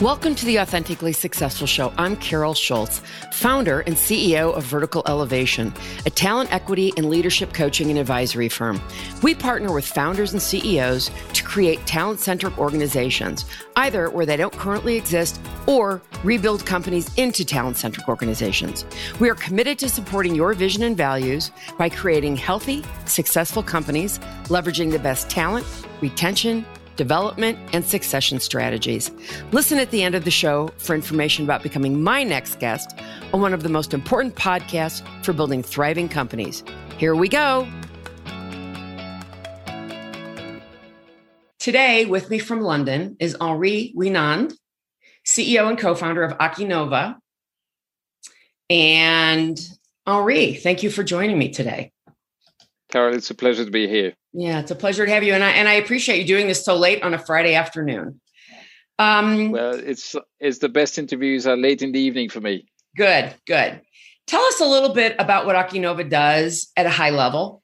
Welcome to the Authentically Successful Show. I'm Carol Schultz, founder and CEO of Vertical Elevation, a talent equity and leadership coaching and advisory firm. We partner with founders and CEOs to create talent centric organizations, either where they don't currently exist or rebuild companies into talent centric organizations. We are committed to supporting your vision and values by creating healthy, successful companies, leveraging the best talent, retention, development, and succession strategies. Listen at the end of the show for information about becoming my next guest on one of the most important podcasts for building thriving companies. Here we go. Today, with me from London is Henri Winand, CEO and co founder of Akinova. And Henri, thank you for joining me today. Carol, it's a pleasure to be here. Yeah, it's a pleasure to have you, and I and I appreciate you doing this so late on a Friday afternoon. Um, well, it's it's the best interviews are late in the evening for me. Good, good. Tell us a little bit about what Akinova does at a high level.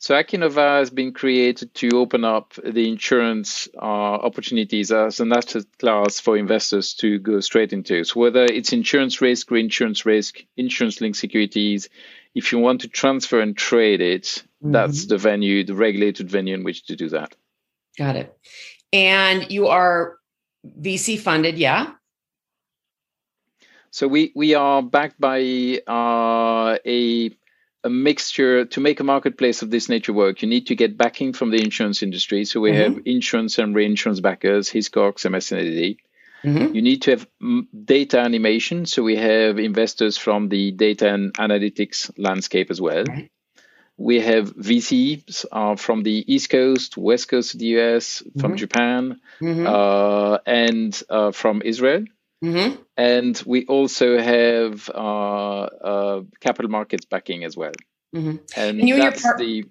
So Akinova has been created to open up the insurance uh, opportunities as an asset class for investors to go straight into. So whether it's insurance risk, reinsurance risk, insurance-linked securities, if you want to transfer and trade it, mm-hmm. that's the venue, the regulated venue in which to do that. Got it. And you are VC funded, yeah? So we we are backed by uh, a a mixture to make a marketplace of this nature work. You need to get backing from the insurance industry. So we mm-hmm. have insurance and reinsurance backers, Hiscox, MS&AD. Mm-hmm. You need to have data animation. So we have investors from the data and analytics landscape as well. Right. We have VCs uh, from the East Coast, West Coast of the US, from mm-hmm. Japan, mm-hmm. uh, and uh, from Israel. Mm-hmm. And we also have uh, uh, capital markets backing as well. Mm-hmm. And, and you that's the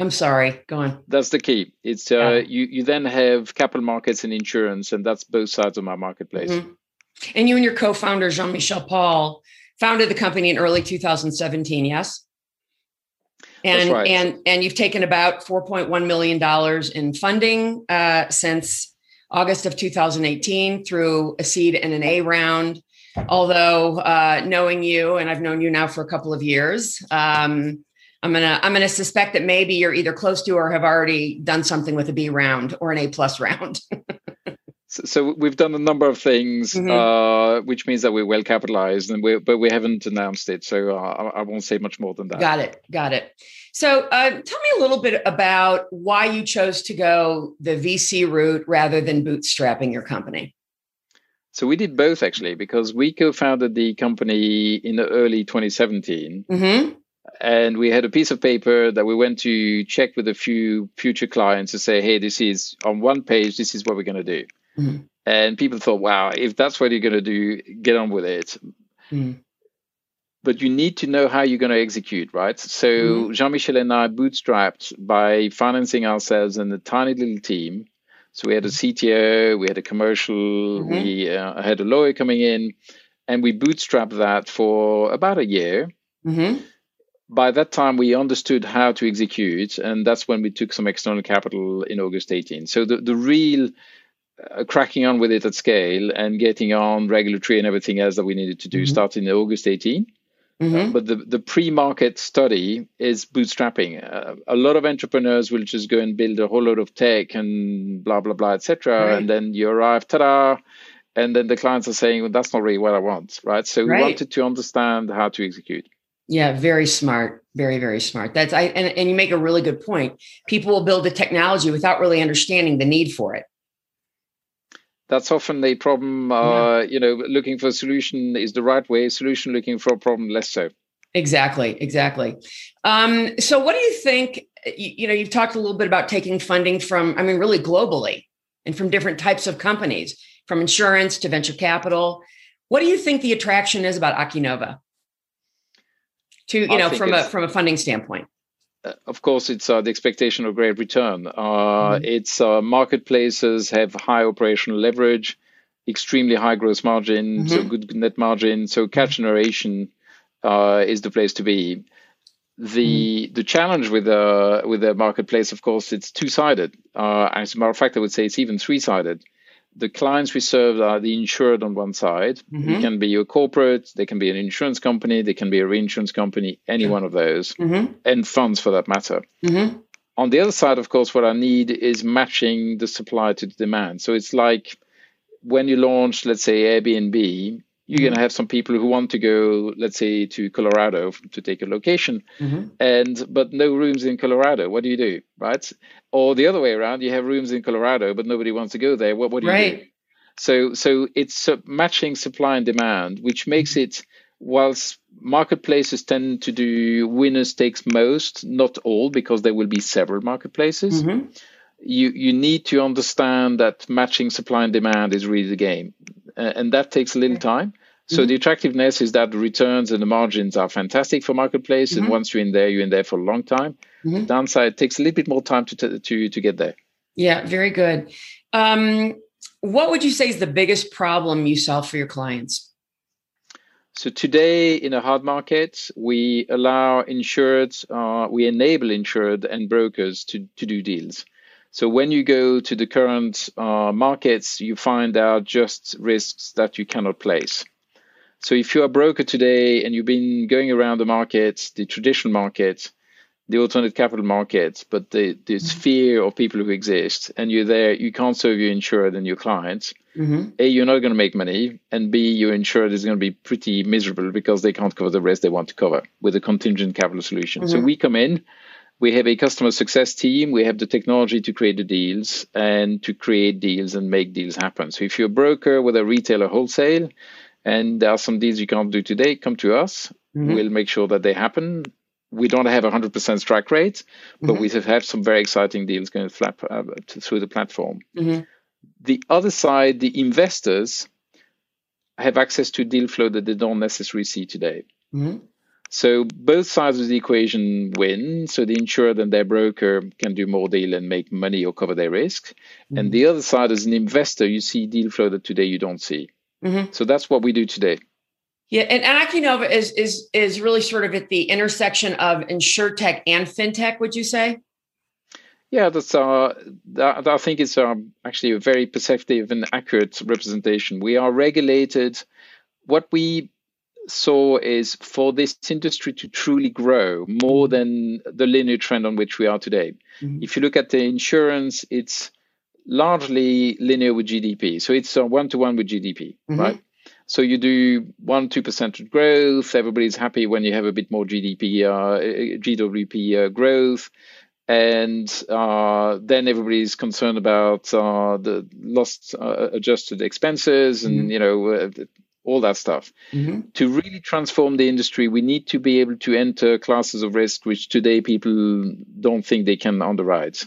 I'm sorry. Go on. That's the key. It's uh, yeah. you. You then have capital markets and insurance, and that's both sides of my marketplace. Mm-hmm. And you and your co-founder Jean Michel Paul founded the company in early 2017. Yes. And right. and and you've taken about 4.1 million dollars in funding uh, since August of 2018 through a seed and an A round. Although uh, knowing you, and I've known you now for a couple of years. Um, I'm gonna I'm gonna suspect that maybe you're either close to or have already done something with a B round or an A plus round. so, so, we've done a number of things, mm-hmm. uh, which means that we're well capitalized, and we but we haven't announced it, so uh, I, I, won't say much more than that. Got it, got it. So uh, tell me a little bit about why you chose to go the VC route rather than bootstrapping your company. So we did both actually, because we co-founded the company in the early 2017. Mm-hmm and we had a piece of paper that we went to check with a few future clients to say, hey, this is on one page, this is what we're going to do. Mm-hmm. And people thought, wow, if that's what you're going to do, get on with it. Mm-hmm. But you need to know how you're going to execute, right? So mm-hmm. Jean Michel and I bootstrapped by financing ourselves and a tiny little team. So we had a CTO, we had a commercial, mm-hmm. we uh, had a lawyer coming in, and we bootstrapped that for about a year. Mm-hmm by that time we understood how to execute and that's when we took some external capital in august 18 so the, the real uh, cracking on with it at scale and getting on regulatory and everything else that we needed to do mm-hmm. started in august 18 mm-hmm. uh, but the, the pre-market study is bootstrapping uh, a lot of entrepreneurs will just go and build a whole lot of tech and blah blah blah etc right. and then you arrive ta-da and then the clients are saying well, that's not really what i want right so right. we wanted to understand how to execute yeah, very smart. Very, very smart. That's I and, and you make a really good point. People will build the technology without really understanding the need for it. That's often the problem. Uh, yeah. You know, looking for a solution is the right way. Solution looking for a problem less so. Exactly, exactly. Um, so, what do you think? You, you know, you've talked a little bit about taking funding from, I mean, really globally, and from different types of companies, from insurance to venture capital. What do you think the attraction is about Akinova? To you know from a from a funding standpoint uh, of course, it's uh, the expectation of great return. Uh, mm-hmm. It's uh, marketplaces have high operational leverage, extremely high gross margin, mm-hmm. so good net margin. So cash mm-hmm. generation uh, is the place to be. The mm-hmm. the challenge with the with the marketplace, of course, it's two sided. Uh, as a matter of fact, I would say it's even three sided. The clients we serve are the insured on one side. Mm-hmm. It can be a corporate, they can be an insurance company, they can be a reinsurance company, any one of those, mm-hmm. and funds for that matter. Mm-hmm. On the other side, of course, what I need is matching the supply to the demand. So it's like when you launch, let's say, Airbnb, you're going to have some people who want to go, let's say, to Colorado to take a location, mm-hmm. and but no rooms in Colorado. What do you do, right? Or the other way around, you have rooms in Colorado, but nobody wants to go there. What, what do right. you do? So, so it's uh, matching supply and demand, which makes mm-hmm. it. Whilst marketplaces tend to do winners takes most, not all, because there will be several marketplaces. Mm-hmm you you need to understand that matching supply and demand is really the game, uh, and that takes a little time. So mm-hmm. the attractiveness is that the returns and the margins are fantastic for marketplace, mm-hmm. and once you're in there, you're in there for a long time. Mm-hmm. The downside takes a little bit more time to t- to to get there. Yeah, very good. Um, what would you say is the biggest problem you solve for your clients? So today, in a hard market, we allow insured, uh, we enable insured and brokers to to do deals. So when you go to the current uh, markets, you find out just risks that you cannot place. So if you're a broker today and you've been going around the markets, the traditional markets, the alternate capital markets, but the, the mm-hmm. sphere of people who exist, and you're there, you can't serve your insured and your clients. Mm-hmm. A, you're not going to make money, and B, your insured is going to be pretty miserable because they can't cover the risk they want to cover with a contingent capital solution. Mm-hmm. So we come in, we have a customer success team, we have the technology to create the deals and to create deals and make deals happen. So if you're a broker, with a retailer, wholesale, and there are some deals you can't do today, come to us. Mm-hmm. We'll make sure that they happen. We don't have a 100% strike rate, but mm-hmm. we have had some very exciting deals going flap, uh, through the platform. Mm-hmm. The other side, the investors have access to deal flow that they don't necessarily see today. Mm-hmm. So both sides of the equation win. So the insured and their broker can do more deal and make money or cover their risk. Mm-hmm. And the other side, as an investor, you see deal flow that today you don't see. Mm-hmm. So that's what we do today. Yeah, and Akinova is is is really sort of at the intersection of insurtech and fintech. Would you say? Yeah, that's uh, that, I think it's um, actually a very perceptive and accurate representation. We are regulated. What we saw is for this industry to truly grow more mm-hmm. than the linear trend on which we are today. Mm-hmm. If you look at the insurance, it's largely linear with GDP. So it's one to one with GDP, mm-hmm. right? So you do one, two percent growth. Everybody's happy when you have a bit more GDP, uh, GWP uh, growth. And uh, then everybody's concerned about uh, the lost uh, adjusted expenses and, mm-hmm. you know, uh, all that stuff. Mm-hmm. To really transform the industry, we need to be able to enter classes of risk which today people don't think they can underwrite.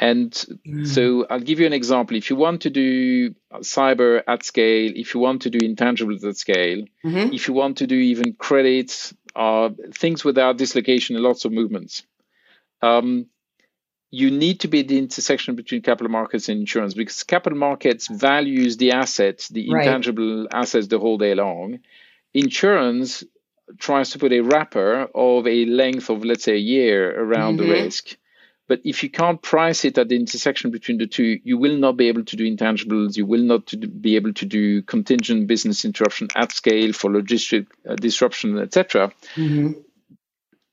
And mm. so I'll give you an example. If you want to do cyber at scale, if you want to do intangibles at scale, mm-hmm. if you want to do even credits, uh, things without dislocation and lots of movements, um, you need to be at the intersection between capital markets and insurance because capital markets values the assets, the right. intangible assets the whole day long. Insurance tries to put a wrapper of a length of, let's say, a year around mm-hmm. the risk but if you can't price it at the intersection between the two, you will not be able to do intangibles. You will not be able to do contingent business interruption at scale for logistic uh, disruption, etc. Mm-hmm.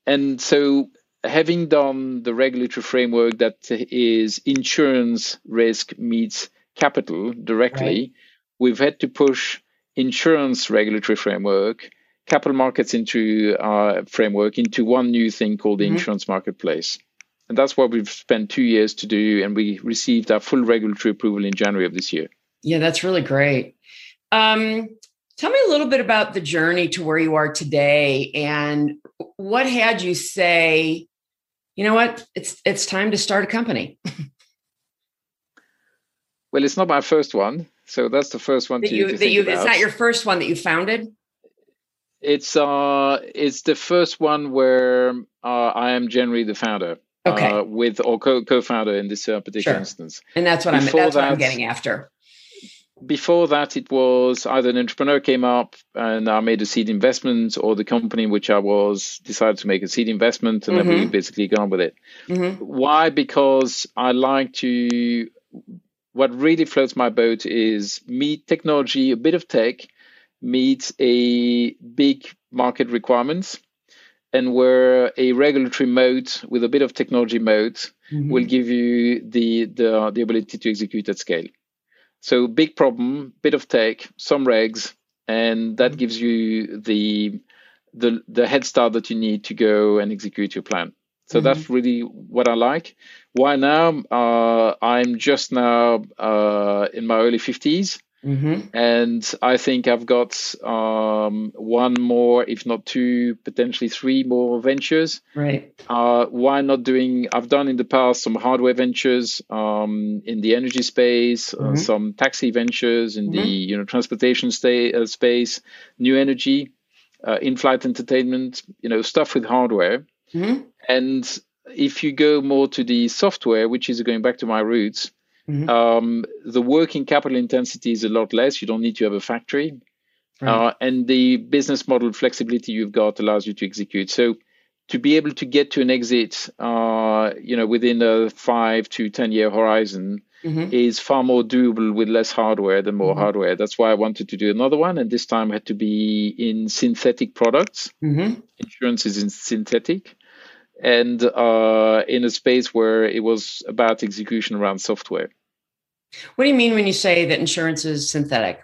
And so, having done the regulatory framework that is insurance risk meets capital directly, right. we've had to push insurance regulatory framework, capital markets into our framework into one new thing called the mm-hmm. insurance marketplace. And that's what we've spent two years to do. And we received our full regulatory approval in January of this year. Yeah, that's really great. Um, tell me a little bit about the journey to where you are today and what had you say, you know what, it's it's time to start a company. well, it's not my first one. So that's the first one that to, you, to that you it's not your first one that you founded? It's uh it's the first one where uh, I am generally the founder okay. Uh, with or co- co-founder in this uh, particular sure. instance. And that's what before I'm that's that, what I'm getting after. Before that, it was either an entrepreneur came up and I made a seed investment, or the company in which I was decided to make a seed investment, and mm-hmm. then we mm-hmm. basically gone with it. Mm-hmm. Why? Because I like to what really floats my boat is meet technology, a bit of tech, meets a big market requirements, and where a regulatory mode with a bit of technology mode mm-hmm. will give you the, the the ability to execute at scale. So big problem, bit of tech, some regs, and that mm-hmm. gives you the the the head start that you need to go and execute your plan. So mm-hmm. that's really what I like. Why now? Uh, I'm just now uh, in my early 50s. Mm-hmm. And I think I've got um, one more, if not two, potentially three more ventures. Right. Uh, why not doing? I've done in the past some hardware ventures um, in the energy space, uh, mm-hmm. uh, some taxi ventures in mm-hmm. the you know transportation uh, space, new energy, uh, in-flight entertainment. You know stuff with hardware. Mm-hmm. And if you go more to the software, which is going back to my roots, mm-hmm. um, the working capital intensity is a lot less. You don't need to have a factory. Right. Uh, and the business model flexibility you've got allows you to execute. So to be able to get to an exit, uh, you know, within a five to ten year horizon, mm-hmm. is far more doable with less hardware than more mm-hmm. hardware. That's why I wanted to do another one, and this time had to be in synthetic products. Mm-hmm. Insurance is in synthetic, and uh, in a space where it was about execution around software. What do you mean when you say that insurance is synthetic?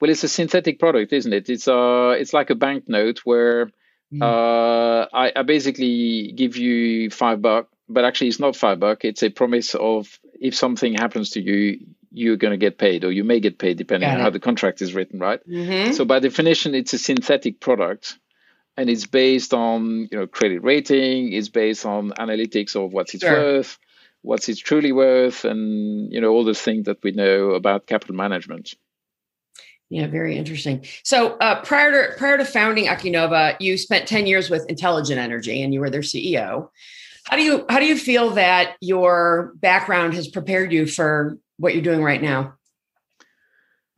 Well, it's a synthetic product, isn't it? It's uh, it's like a banknote where mm. uh, I, I basically give you five bucks, but actually it's not five bucks. It's a promise of if something happens to you, you're going to get paid, or you may get paid depending on how the contract is written, right? Mm-hmm. So by definition, it's a synthetic product and it's based on you know credit rating it's based on analytics of what's it's worth what's it truly worth and you know all the things that we know about capital management. Yeah very interesting. So uh, prior to prior to founding Akinova you spent 10 years with intelligent energy and you were their ceo how do you how do you feel that your background has prepared you for what you're doing right now?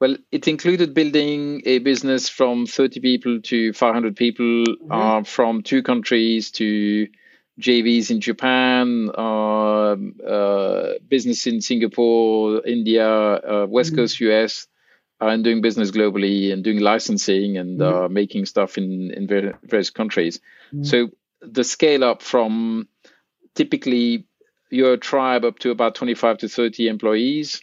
Well, it included building a business from 30 people to 500 people, mm-hmm. uh, from two countries to JVs in Japan, uh, uh, business in Singapore, India, uh, West mm-hmm. Coast US, uh, and doing business globally and doing licensing and uh, mm-hmm. making stuff in, in various countries. Mm-hmm. So the scale up from typically your tribe up to about 25 to 30 employees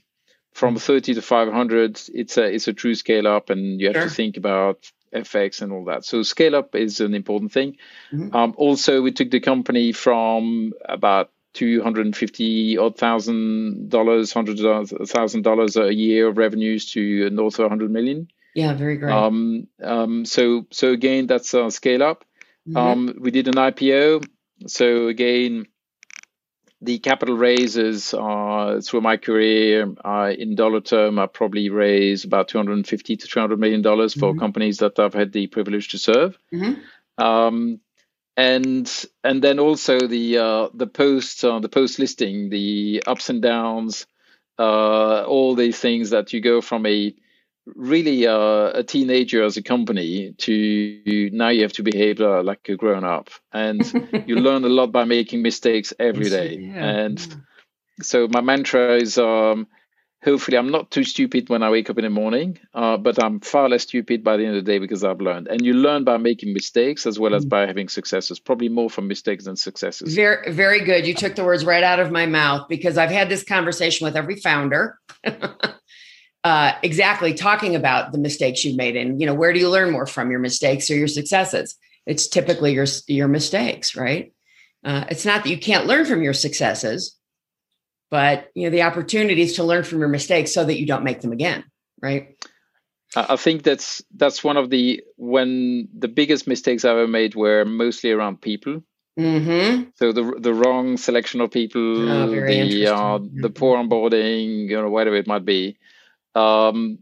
from 30 to 500 it's a it's a true scale up and you have sure. to think about FX and all that. So scale up is an important thing. Mm-hmm. um, also we took the company from about 250 odd thousand dollars hundred thousand dollars a year of revenues to north of 100 million. Yeah very great. Um, um, so so again that's a scale up. Mm-hmm. um, we did an ipo so again the capital raises uh, through my career uh, in dollar term, I probably raised about 250 to 300 million dollars for mm-hmm. companies that I've had the privilege to serve. Mm-hmm. Um, and and then also the uh, the post uh, the post listing, the ups and downs, uh, all these things that you go from a really uh, a teenager as a company to now you have to behave uh, like a grown up. And you learn a lot by making mistakes every day. yeah. and so my mantra is um, hopefully i'm not too stupid when i wake up in the morning uh, but i'm far less stupid by the end of the day because i've learned. And you learn by making mistakes as well as mm. by having successes probably more from mistakes than successes. Very very good. You took the words right out of my mouth because i've had this conversation with every founder uh, exactly talking about the mistakes you've made and you know where do you learn more from your mistakes or your successes? It's typically your your mistakes right? Uh, it's not that you can't learn from your successes but you know the opportunities to learn from your mistakes so that you don't make them again right? I think that's that's one of the when the biggest mistakes i ever made were mostly around people. Mm-hmm. So the the wrong selection of people, oh, the uh, the poor onboarding, you know, whatever it might be. Um,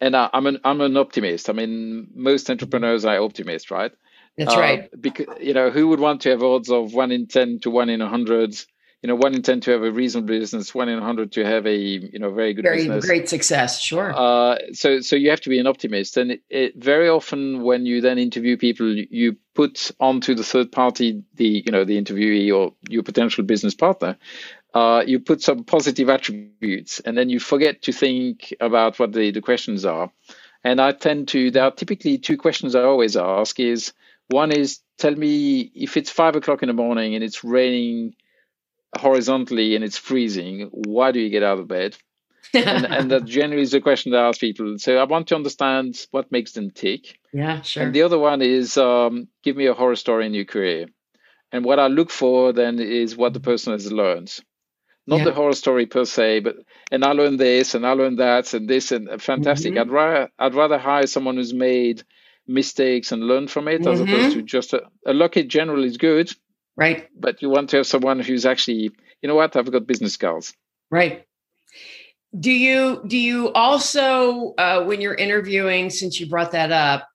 and I, am an I'm an optimist. I mean, most entrepreneurs are optimists, right? That's uh, right. Because you know, who would want to have odds of one in ten to one in a hundred? You know, one in ten to have a reasonable business, one in a hundred to have a you know very good business. very business. great success. Sure. Uh, so so you have to be an optimist, and it, it, very often when you then interview people, you put onto the third party, the you know the interviewee or your potential business partner, uh, you put some positive attributes, and then you forget to think about what the, the questions are. And I tend to there are typically two questions I always ask is one is tell me if it's five o'clock in the morning and it's raining horizontally and it's freezing, why do you get out of bed? and, and that generally is the question that I ask people. So I want to understand what makes them tick. Yeah, sure. And the other one is um, give me a horror story in your career. And what I look for then is what the person has learned. Not yeah. the horror story per se, but and I learned this and I learned that and this and fantastic. Mm-hmm. I'd rather I'd rather hire someone who's made mistakes and learn from it mm-hmm. as opposed to just a, a lucky general is good. Right. But you want to have someone who's actually, you know what, I've got business skills. Right do you do you also uh, when you're interviewing since you brought that up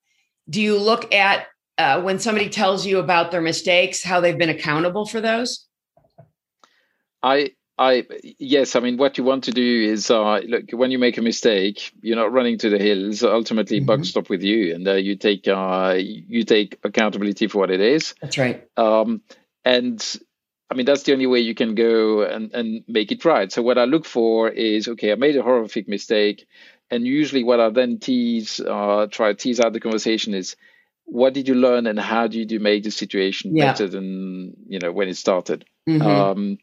do you look at uh, when somebody tells you about their mistakes how they've been accountable for those i i yes i mean what you want to do is uh, look when you make a mistake you're not running to the hills ultimately mm-hmm. bugs stop with you and uh, you take uh, you take accountability for what it is that's right um, and I mean, that's the only way you can go and, and make it right. So what I look for is, okay, I made a horrific mistake. And usually what I then tease, uh, try to tease out the conversation is, what did you learn and how did you make the situation yeah. better than, you know, when it started? Mm-hmm. Um,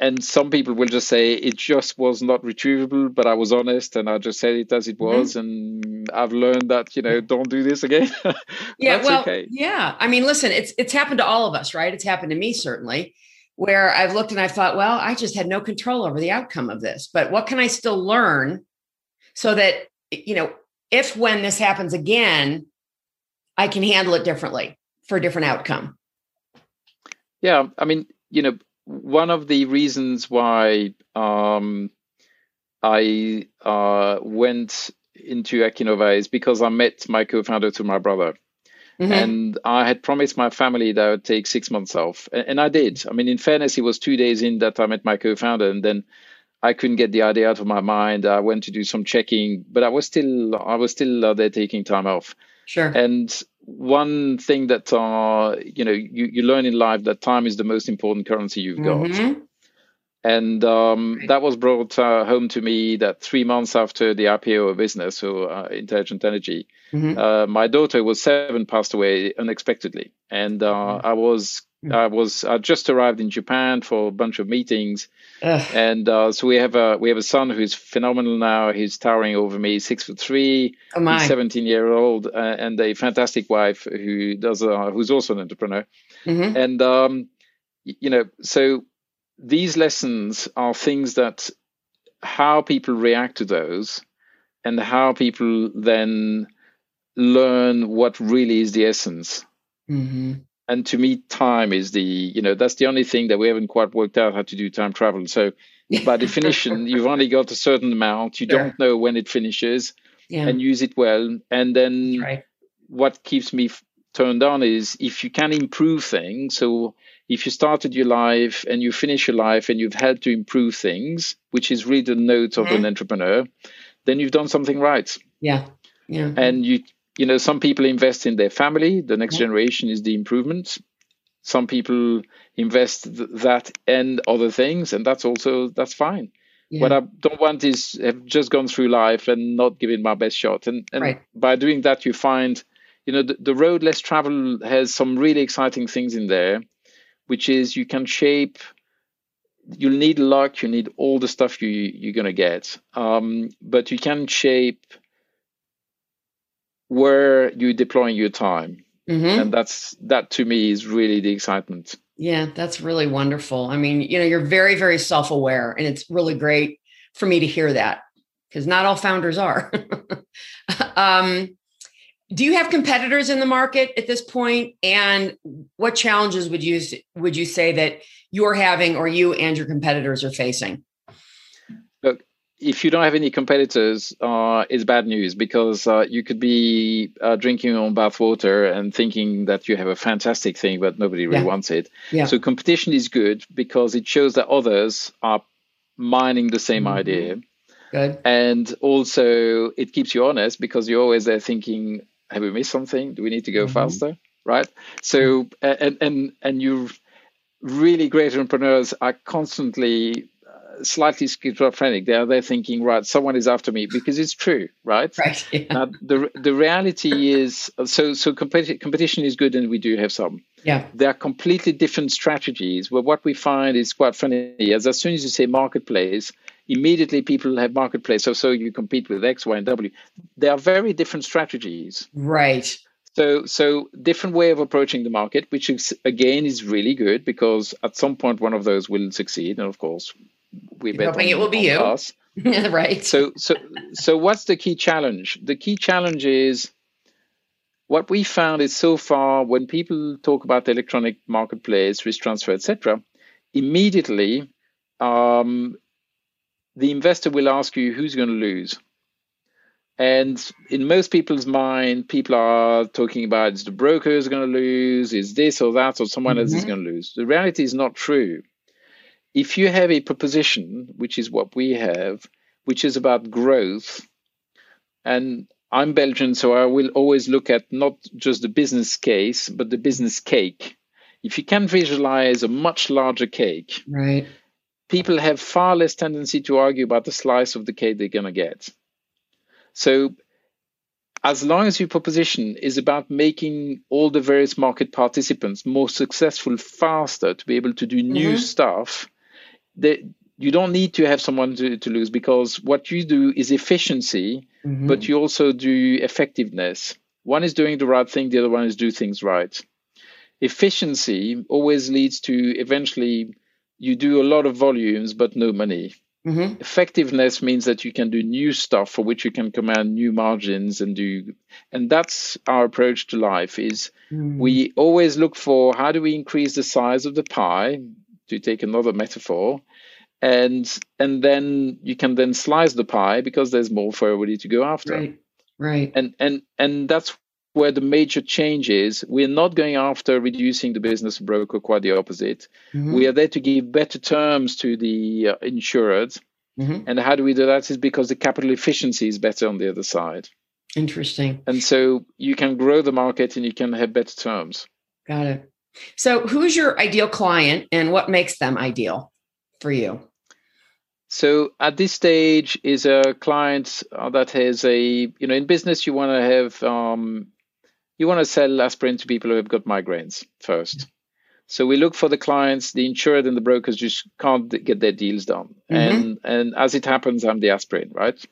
and some people will just say it just was not retrievable but i was honest and i just said it as it mm-hmm. was mm-hmm. and i've learned that you know don't do this again yeah well okay. yeah i mean listen it's it's happened to all of us right it's happened to me certainly where i've looked and i've thought well i just had no control over the outcome of this but what can i still learn so that you know if when this happens again i can handle it differently for a different outcome yeah i mean you know one of the reasons why um, I uh, went into Akinova is because I met my co-founder to my brother. Mm-hmm. And I had promised my family that I would take six months off, and, and, I did. I mean, in fairness, it was two days in that I met my co-founder, and then I couldn't get the idea out of my mind. I went to do some checking, but I was still I was still uh, there taking time off. Sure. And one thing that uh, you know you, you learn in life that time is the most important currency you've got. Mm-hmm. And um, right. that was brought uh, home to me that three months after the IPO of business, so uh, Intelligent Energy, mm-hmm. uh, my daughter was seven, passed away unexpectedly, and uh, mm-hmm. I was. I was I just arrived in Japan for a bunch of meetings, Ugh. and uh, so we have a we have a son who's phenomenal now. He's towering over me, six foot three, oh he's seventeen year old, uh, and a fantastic wife who does uh, who's also an entrepreneur, mm-hmm. and um, you know so these lessons are things that how people react to those, and how people then learn what really is the essence. Mm-hmm and to me time is the you know that's the only thing that we haven't quite worked out how to do time travel so by definition you've only got a certain amount you sure. don't know when it finishes yeah. and use it well and then right. what keeps me turned on is if you can improve things so if you started your life and you finish your life and you've had to improve things which is really the note of mm-hmm. an entrepreneur then you've done something right yeah yeah and you you know, some people invest in their family. The next yeah. generation is the improvement. Some people invest th- that and other things, and that's also that's fine. Yeah. What I don't want is have just gone through life and not giving my best shot. And, and right. by doing that, you find, you know, the, the road less travel has some really exciting things in there, which is you can shape you'll need luck you need all the stuff you you're going to get um, but you can shape where you're deploying your time. Mm-hmm. And that's that to me is really the excitement. Yeah, that's really wonderful. I mean, you know, you're very, very self aware, and it's really great for me to hear that because not all founders are. um, do you have competitors in the market at this point and what challenges would you would you say that you're having or you and your competitors are facing if you don't have any competitors, uh, it's bad news because uh, you could be uh, drinking your own bathwater and thinking that you have a fantastic thing, but nobody really yeah. wants it. Yeah. So competition is good because it shows that others are mining the same mm-hmm. idea. Good. And also, it keeps you honest because you're always there thinking, have we missed something? Do we need to go mm-hmm. faster? Right. So and and and you really great entrepreneurs are constantly slightly schizophrenic. They are there thinking, right, someone is after me because it's true, right? Right. Yeah. The the reality is so so competi- competition is good, and we do have some. Yeah. There are completely different strategies. But what we find is quite funny. As as soon as you say marketplace, immediately people have marketplace. So so you compete with X, Y, and W. There are very different strategies. Right. So, so different way of approaching the market, which is, again is really good because at some point one of those will succeed, and of course, we bet hoping it will be you. Us. right. So, so, so what's the key challenge? The key challenge is what we found is so far when people talk about the electronic marketplace, risk transfer, etc., immediately um, the investor will ask you who's going to lose. And in most people's mind, people are talking about is the broker is going to lose, is this or that, or someone mm-hmm. else is mm-hmm. going to lose. The reality is not true. If you have a proposition, which is what we have, which is about growth, and I'm Belgian, so I will always look at not just the business case, but the business cake. If you can visualize a much larger cake, right, people have far less tendency to argue about the slice of the cake they're going to get. So as long as your proposition is about making all the various market participants more successful faster to be able to do new mm-hmm. stuff, that you don't need to have someone to, to lose because what you do is efficiency, mm-hmm. but you also do effectiveness. One is doing the right thing, the other one is do things right. Efficiency always leads to eventually you do a lot of volumes but no money. Mm-hmm. Effectiveness means that you can do new stuff for which you can command new margins and do, and that's our approach to life. Is mm. we always look for how do we increase the size of the pie, to take another metaphor, and and then you can then slice the pie because there's more for everybody to go after. Right. Right. And and and that's where the major change is we're not going after reducing the business broker, quite the opposite. Mm-hmm. We are there to give better terms to the uh, insured. Mm-hmm. And how do we do that? Is because the capital efficiency is better on the other side. Interesting. And so you can grow the market and you can have better terms. Got it. So, who's your ideal client and what makes them ideal for you? So at this stage is a client uh, that has a you know in business you want to have um, you want to sell aspirin to people who have got migraines first. So we look for the clients, the insured and the brokers just can't get their deals done. Mm-hmm. And and as it happens, I'm the aspirin, right?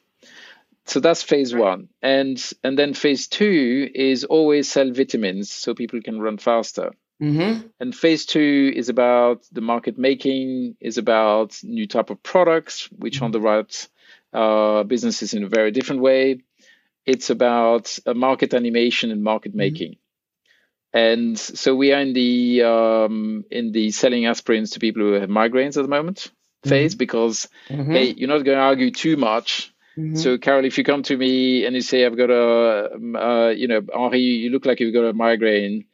So that's phase one. And and then phase two is always sell vitamins so people can run faster. Mm-hmm. And phase two is about the market making, is about new type of products, which mm-hmm. on the right uh, businesses in a very different way it's about uh, market animation and market mm-hmm. making. Mm-hmm. And so we are in the um, in the selling aspirins to people who have migraines at the moment mm-hmm. phase because mm-hmm. hey, you're not going to argue too much. Mm-hmm. So, Carol, if you come to me and you say, "I've got a, um, uh, you know, Henri, you look like you've got a migraine,"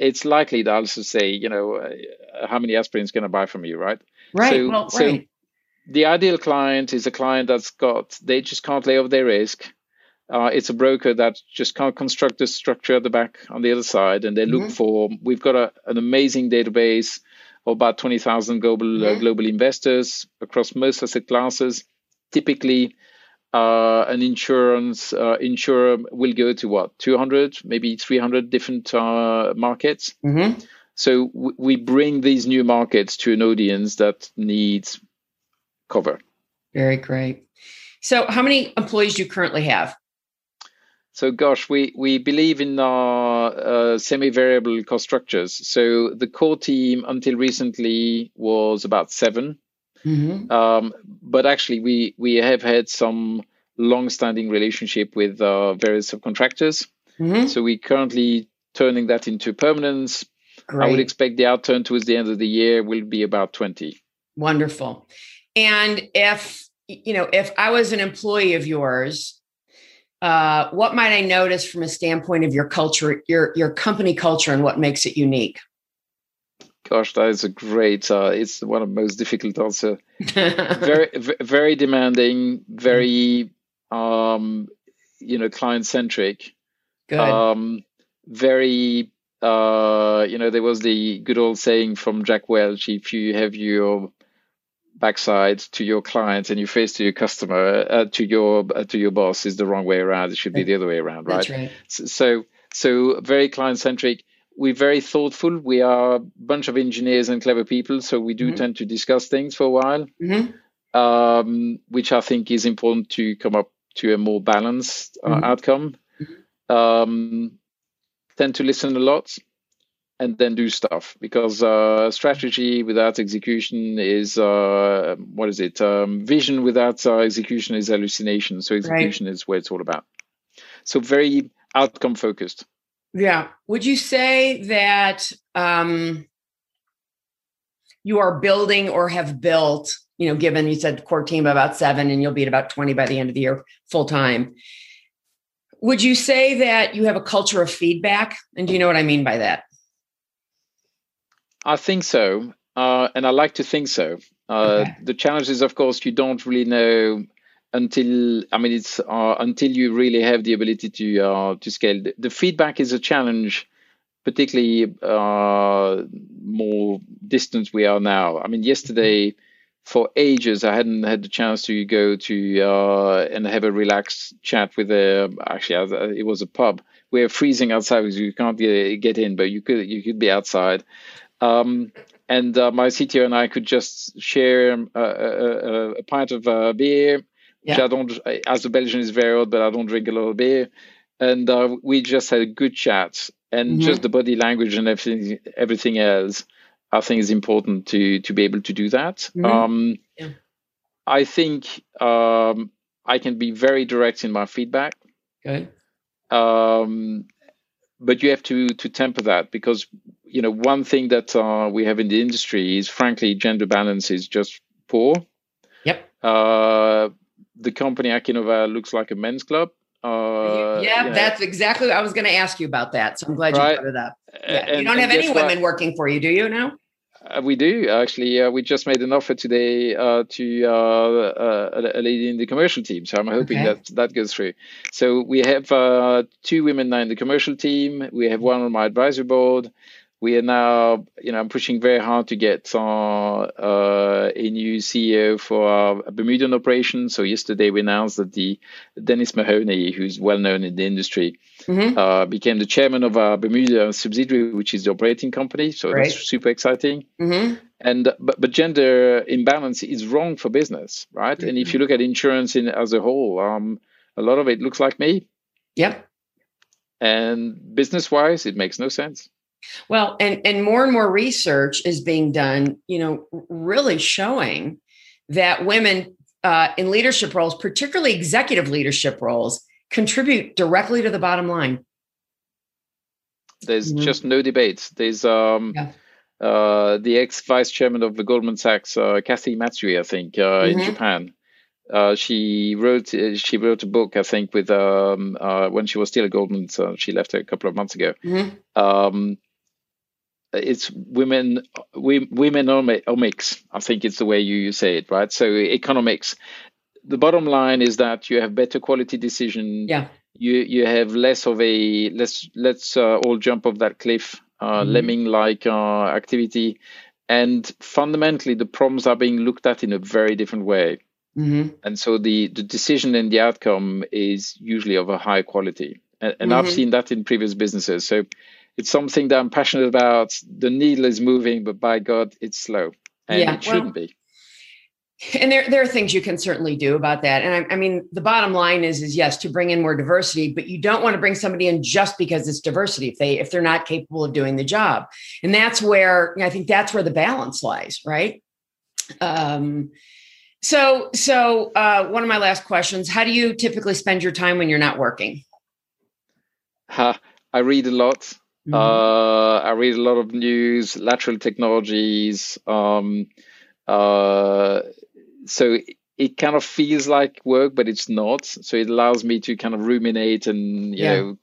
it's likely that I'll also say, you know, uh, how many aspirins can I buy from you, right? Right. So, well, so right. the ideal client is a client that's got they just can't lay off their risk uh, it's a broker that just can't construct a structure at the back on the other side, and they look mm-hmm. for. We've got a, an amazing database of about twenty thousand global uh, mm-hmm. uh, global investors across most asset classes. Typically, uh, an insurance uh, insurer will go to what two hundred, maybe three hundred different uh, markets. Mm-hmm. So w- we bring these new markets to an audience that needs cover. Very great. So, how many employees do you currently have? So, gosh, we, we believe in our uh, semi-variable cost structures. So the core team until recently was about 7 mm-hmm. um, but actually we we have had some long-standing relationship with uh, various subcontractors. Mm-hmm. So we're currently turning that into permanence. Great. I would expect the outturn towards the end of the year will be about 20. Wonderful. And if you know, if I was an employee of yours uh, what might I notice from a standpoint of your culture, your your company culture, and what makes it unique? Gosh, that is a great. Uh, it's one of the most difficult answer. very, very demanding. Very, um, you know, client centric. Um, very, uh, you know, there was the good old saying from Jack Welch: if you have your backside to your client and your face to your customer uh, to your uh, to your boss is the wrong way around. It should be the other way around, right? That's right. So so very client centric. We're very thoughtful. We are a bunch of engineers and clever people, so we do mm-hmm. tend to discuss things for a while, mm-hmm. um, which I think is important to come up to a more balanced uh, mm-hmm. outcome. Mm-hmm. Um, tend to listen a lot and then do stuff because uh, strategy without execution is uh, what is it? Um, vision without uh, execution is hallucination. So execution right. is what it's all about. So very outcome focused. Yeah. Would you say that um, you are building or have built? You know, given you said core team about seven, and you'll be at about twenty by the end of the year full time. Would you say that you have a culture of feedback? And do you know what I mean by that? I think so, uh, and I like to think so. Uh, okay. The challenge is, of course, you don't really know until I mean it's uh, until you really have the ability to uh, to scale. The, feedback is a challenge, particularly uh, more distant we are now. I mean, yesterday. For ages, I hadn't had the chance to go to uh, and have a relaxed chat with a. Actually, it was a pub. We're freezing outside because you can't get in, but you could you could be outside. Um, and uh, my CTO and I could just share uh, a, a, pint of uh, beer. Yeah. I don't, as a Belgian, is very odd, but I don't drink a lot of beer. And uh, we just had a good chat, and mm-hmm. just the body language and everything, everything else, I think is important to to be able to do that. Mm-hmm. Um, yeah. I think um, I can be very direct in my feedback. Okay. Um, but you have to to temper that because you know one thing that uh, we have in the industry is frankly gender balance is just poor. Yep. Uh, the company Akinova looks like a men's club. Uh, yeah, you know, that's exactly. what I was going to ask you about that, so I'm glad you brought it up. Yeah. And, you don't have any women what? working for you, do you? Now. Uh, we do actually. Uh, we just made an offer today uh, to uh, uh, a lady in the commercial team, so I'm hoping okay. that that goes through. So we have uh, two women now in the commercial team. We have one on my advisory board we are now, you know, I'm pushing very hard to get uh, uh, a new CEO for our Bermudian operation. So yesterday we announced that the Dennis Mahoney, who's well known in the industry, mm-hmm. uh, became the chairman of our Bermuda subsidiary, which is the operating company. So right. that's super exciting. Mm-hmm. And but, but gender imbalance is wrong for business, right? Mm-hmm. And if you look at insurance in as a whole, um, a lot of it looks like me. Yep. And business wise, it makes no sense. Well, and and more and more research is being done, you know, really showing that women uh, in leadership roles, particularly executive leadership roles, contribute directly to the bottom line. There's mm-hmm. just no debate. There's um, yeah. uh, the ex vice chairman of the Goldman Sachs, uh, Kathy Matsui, I think, uh, mm-hmm. in Japan. Uh, she wrote uh, she wrote a book I think with um, uh, when she was still at Goldman so she left a couple of months ago mm-hmm. um, it's women womenomics i think it's the way you say it right? So economics the bottom line is that you have better quality decision. Yeah. You you have less of a let's let's uh, all jump off that cliff uh, mm-hmm. lemming like uh, activity. And fundamentally the problems are being looked at in a very different way. Mm-hmm. and so the the decision and the outcome is usually of a high quality. And, and mm-hmm. i've seen that in previous businesses. So it's something that I'm passionate about. The needle is moving, but by God, it's slow, and yeah, it shouldn't well, be. And there, there are things you can certainly do about that. And I, I, mean, the bottom line is, is yes, to bring in more diversity, but you don't want to bring somebody in just because it's diversity if they, if they're not capable of doing the job. And that's where I think that's where the balance lies, right? Um, so, so uh, one of my last questions: How do you typically spend your time when you're not working? Uh, I read a lot. Mm-hmm. Uh, I read a lot of news, lateral technologies. Um, uh, so it kind of feels like work, but it's not. So it allows me to kind of ruminate and you yeah. know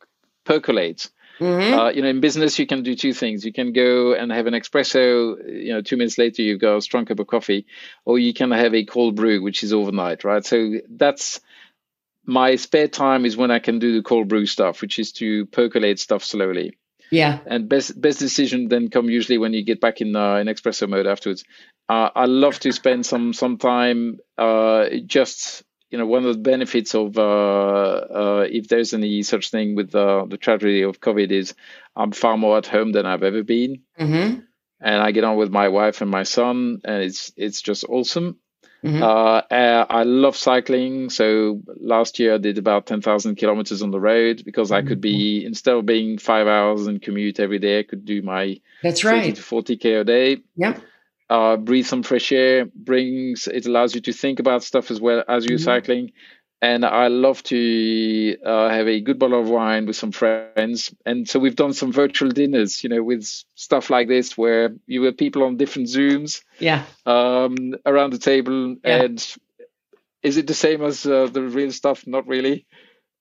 percolate. Mm-hmm. Uh, you know, in business, you can do two things. You can go and have an espresso. You know, two minutes later, you've got a strong cup of coffee, or you can have a cold brew, which is overnight, right? So that's my spare time is when I can do the cold brew stuff, which is to percolate stuff slowly. Yeah. And best best decision then come usually when you get back in uh, in espresso mode afterwards. Uh, I love to spend some some time uh, just you know one of the benefits of uh, uh, if there's any such thing with uh, the tragedy of COVID is I'm far more at home than I've ever been, mm-hmm. and I get on with my wife and my son, and it's it's just awesome. Mm-hmm. Uh, uh, I love cycling. So last year I did about 10,000 kilometers on the road because I could be, mm-hmm. instead of being five hours and commute every day, I could do my That's right. 30 to 40K a day. Yep. Uh, breathe some fresh air brings, it allows you to think about stuff as well as you're mm-hmm. cycling and I love to uh, have a good bottle of wine with some friends. And so we've done some virtual dinners, you know, with stuff like this where you have people on different Zooms, yeah, um, around the table. Yeah. And is it the same as uh, the real stuff? Not really,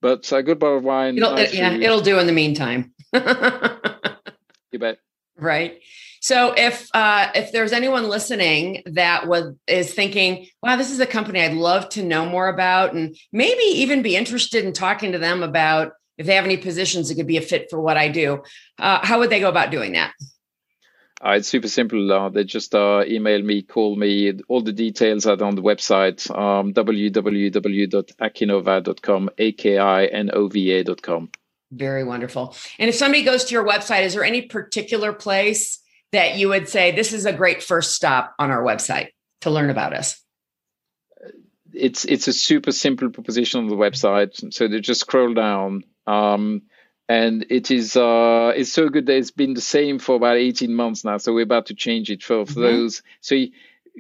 but a good bottle of wine. It'll, nice yeah, it'll do in the meantime. you bet. Right. So if uh, if there's anyone listening that was is thinking, wow, this is a company I'd love to know more about, and maybe even be interested in talking to them about if they have any positions that could be a fit for what I do, uh, how would they go about doing that? Uh, it's super simple. Uh, they just uh, email me, call me. All the details are on the website, um, www.akinova.com, A-K-I-N-O-V-A.com. Very wonderful. And if somebody goes to your website, is there any particular place that you would say this is a great first stop on our website to learn about us? It's it's a super simple proposition on the website. So they just scroll down. Um, and it is uh, it's so good that it's been the same for about 18 months now. So we're about to change it for, for mm-hmm. those. So you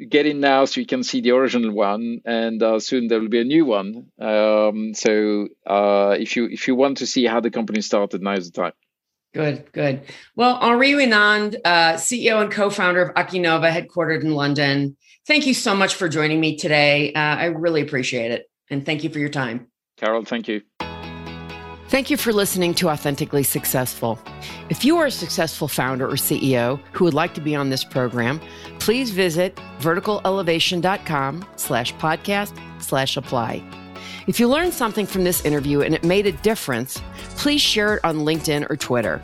get in now so you can see the original one, and uh, soon there will be a new one. Um, so uh, if you if you want to see how the company started, now is the time. Good, good. Well, Henri Ouinand, uh, CEO and co-founder of Akinova, headquartered in London. Thank you so much for joining me today. Uh, I really appreciate it, and thank you for your time. Carol, thank you. Thank you for listening to Authentically Successful. If you are a successful founder or CEO who would like to be on this program, please visit verticalelevation.com slash podcast slash apply. If you learned something from this interview and it made a difference, please share it on LinkedIn or Twitter.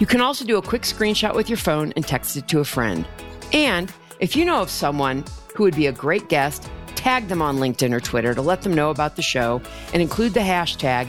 You can also do a quick screenshot with your phone and text it to a friend. And if you know of someone who would be a great guest, tag them on LinkedIn or Twitter to let them know about the show and include the hashtag